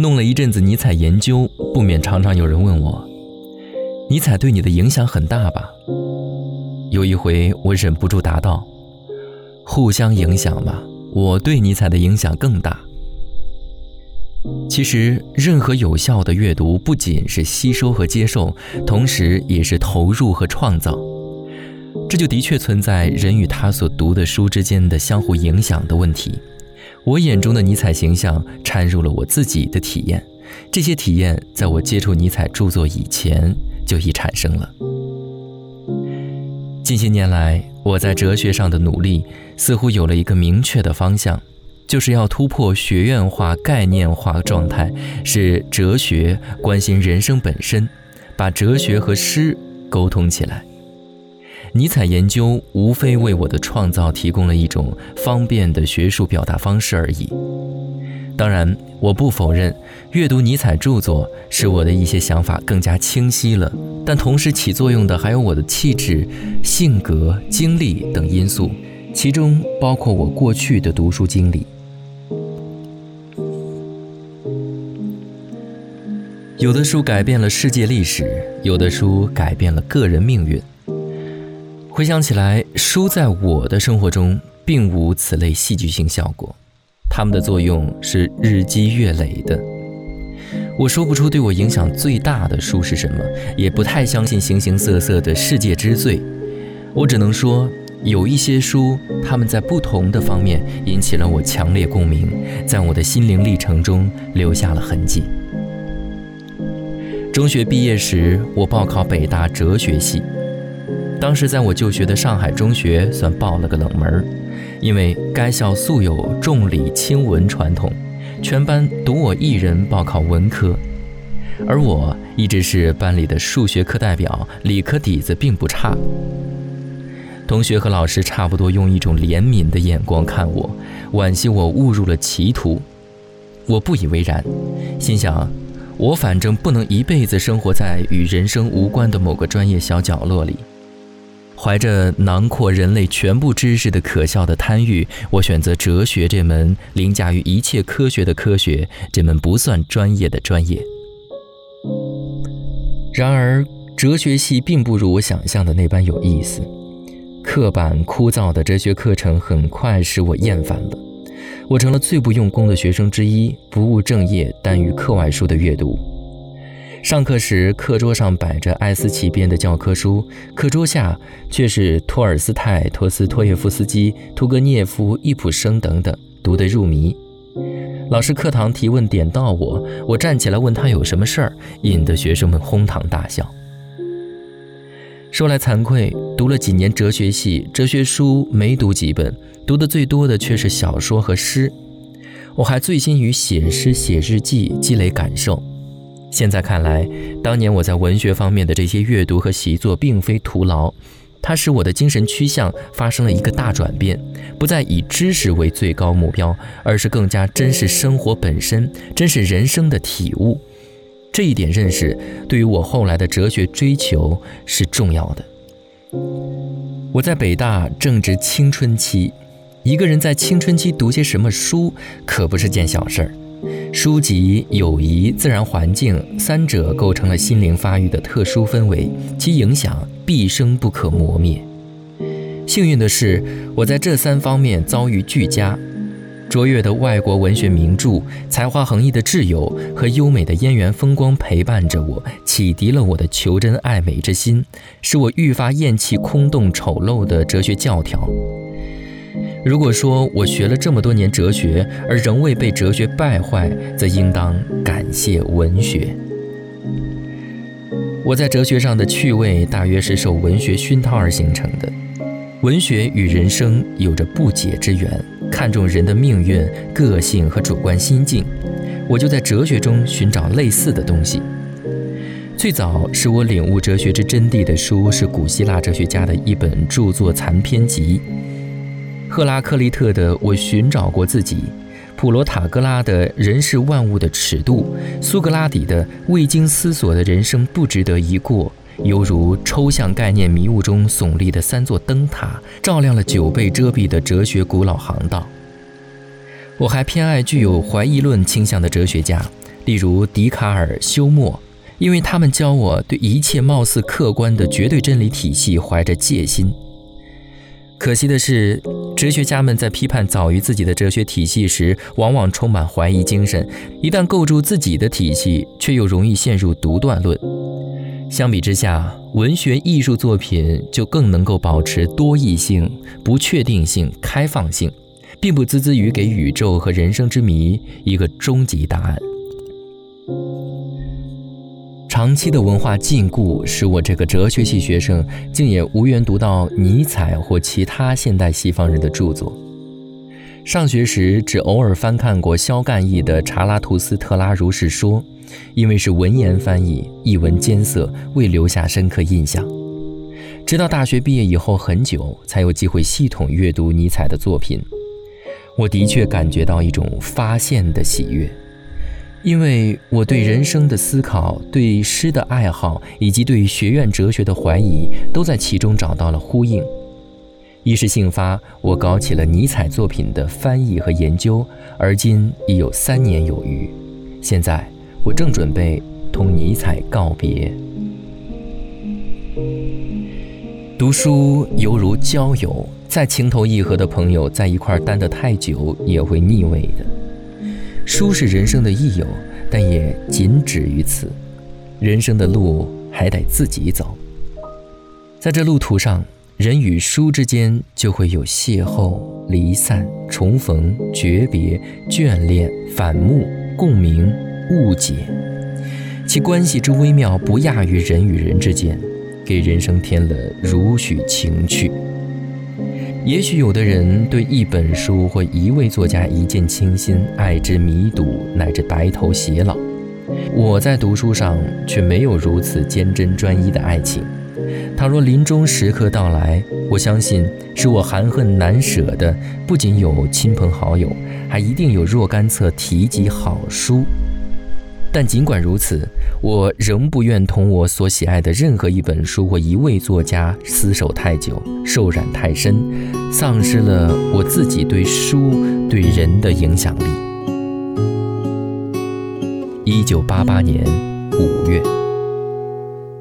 弄了一阵子尼采研究，不免常常有人问我：“尼采对你的影响很大吧？”有一回，我忍不住答道：“互相影响吧，我对尼采的影响更大。”其实，任何有效的阅读不仅是吸收和接受，同时也是投入和创造。这就的确存在人与他所读的书之间的相互影响的问题。我眼中的尼采形象掺入了我自己的体验，这些体验在我接触尼采著作以前就已产生了。近些年来，我在哲学上的努力似乎有了一个明确的方向，就是要突破学院化、概念化状态，使哲学关心人生本身，把哲学和诗沟通起来。尼采研究无非为我的创造提供了一种方便的学术表达方式而已。当然，我不否认阅读尼采著作使我的一些想法更加清晰了，但同时起作用的还有我的气质、性格、经历等因素，其中包括我过去的读书经历。有的书改变了世界历史，有的书改变了个人命运。回想起来，书在我的生活中并无此类戏剧性效果，它们的作用是日积月累的。我说不出对我影响最大的书是什么，也不太相信形形色色的世界之最。我只能说，有一些书，他们在不同的方面引起了我强烈共鸣，在我的心灵历程中留下了痕迹。中学毕业时，我报考北大哲学系。当时在我就学的上海中学算报了个冷门，因为该校素有重理轻文传统，全班独我一人报考文科，而我一直是班里的数学课代表，理科底子并不差。同学和老师差不多用一种怜悯的眼光看我，惋惜我误入了歧途。我不以为然，心想，我反正不能一辈子生活在与人生无关的某个专业小角落里。怀着囊括人类全部知识的可笑的贪欲，我选择哲学这门凌驾于一切科学的科学，这门不算专业的专业。然而，哲学系并不如我想象的那般有意思，刻板枯燥的哲学课程很快使我厌烦了。我成了最不用功的学生之一，不务正业，耽于课外书的阅读。上课时，课桌上摆着艾斯奇编的教科书，课桌下却是托尔斯泰、托斯托耶夫斯基、屠格涅夫、易卜生等等，读得入迷。老师课堂提问点到我，我站起来问他有什么事儿，引得学生们哄堂大笑。说来惭愧，读了几年哲学系，哲学书没读几本，读的最多的却是小说和诗。我还醉心于写诗、写日记，积累感受。现在看来，当年我在文学方面的这些阅读和习作，并非徒劳，它使我的精神趋向发生了一个大转变，不再以知识为最高目标，而是更加珍视生活本身，珍视人生的体悟。这一点认识，对于我后来的哲学追求是重要的。我在北大正值青春期，一个人在青春期读些什么书，可不是件小事儿。书籍、友谊、自然环境三者构成了心灵发育的特殊氛围，其影响毕生不可磨灭。幸运的是，我在这三方面遭遇俱佳：卓越的外国文学名著、才华横溢的挚友和优美的燕园风光陪伴着我，启迪了我的求真爱美之心，使我愈发厌弃空洞丑陋的哲学教条。如果说我学了这么多年哲学，而仍未被哲学败坏，则应当感谢文学。我在哲学上的趣味，大约是受文学熏陶而形成的。文学与人生有着不解之缘，看重人的命运、个性和主观心境，我就在哲学中寻找类似的东西。最早使我领悟哲学之真谛的书，是古希腊哲学家的一本著作残篇集。赫拉克利特的《我寻找过自己》，普罗塔戈拉的《人是万物的尺度》，苏格拉底的《未经思索的人生不值得一过》，犹如抽象概念迷雾中耸立的三座灯塔，照亮了久被遮蔽的哲学古老航道。我还偏爱具有怀疑论倾向的哲学家，例如笛卡尔、休谟，因为他们教我对一切貌似客观的绝对真理体系怀着戒心。可惜的是，哲学家们在批判早于自己的哲学体系时，往往充满怀疑精神；一旦构筑自己的体系，却又容易陷入独断论。相比之下，文学艺术作品就更能够保持多义性、不确定性、开放性，并不孜孜于给宇宙和人生之谜一个终极答案。长期的文化禁锢使我这个哲学系学生竟也无缘读到尼采或其他现代西方人的著作。上学时只偶尔翻看过萧干译的《查拉图斯特拉如是说》。因为是文言翻译，译文艰涩，未留下深刻印象。直到大学毕业以后很久，才有机会系统阅读尼采的作品。我的确感觉到一种发现的喜悦，因为我对人生的思考、对诗的爱好以及对学院哲学的怀疑，都在其中找到了呼应。一时兴发，我搞起了尼采作品的翻译和研究，而今已有三年有余。现在。我正准备同尼采告别。读书犹如交友，再情投意合的朋友在一块儿待得太久也会腻味的。书是人生的益友，但也仅止于此。人生的路还得自己走。在这路途上，人与书之间就会有邂逅、离散、重逢、诀别、眷恋、反目、共鸣。误解，其关系之微妙，不亚于人与人之间，给人生添了如许情趣。也许有的人对一本书或一位作家一见倾心，爱之弥笃，乃至白头偕老。我在读书上却没有如此坚贞专一的爱情。倘若临终时刻到来，我相信使我含恨难舍的，不仅有亲朋好友，还一定有若干册提及好书。但尽管如此，我仍不愿同我所喜爱的任何一本书或一位作家厮守太久，受染太深，丧失了我自己对书对人的影响力。一九八八年五月，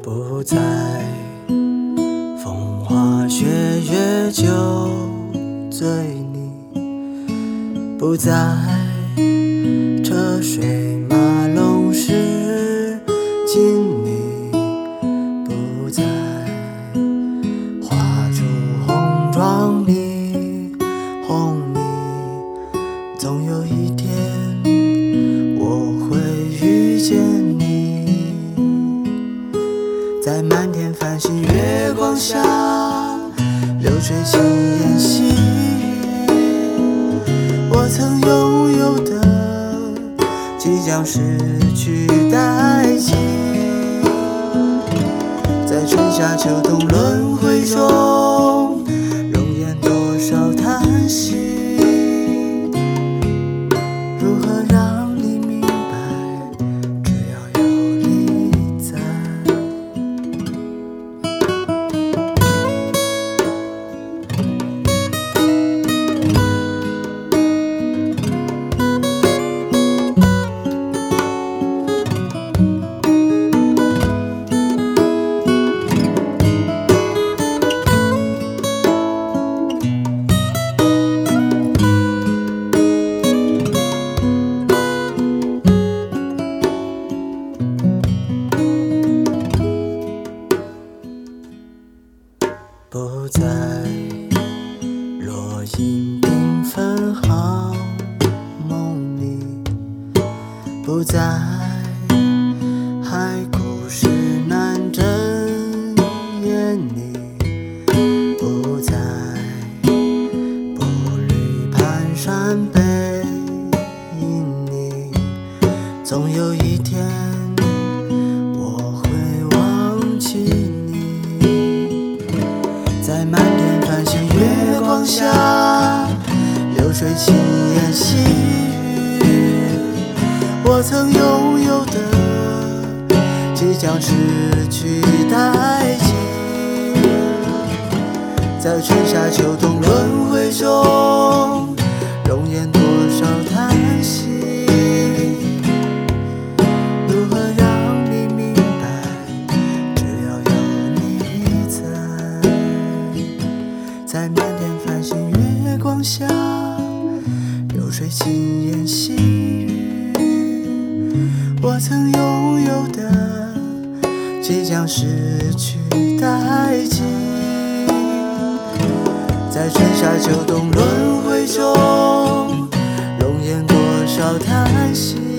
不再风花雪月酒醉你，不再流水轻烟细雨，我曾拥有的，即将失去殆尽，在春夏秋冬轮回中，不在海枯石烂针眼里，不在步履蹒跚背影里，总有一天下，流水轻言细语。我曾拥有的，即将失去殆尽，在春夏秋冬轮回中，水轻言细语，我曾拥有的即将失去殆尽，在春夏秋冬轮回中，容颜多少叹息。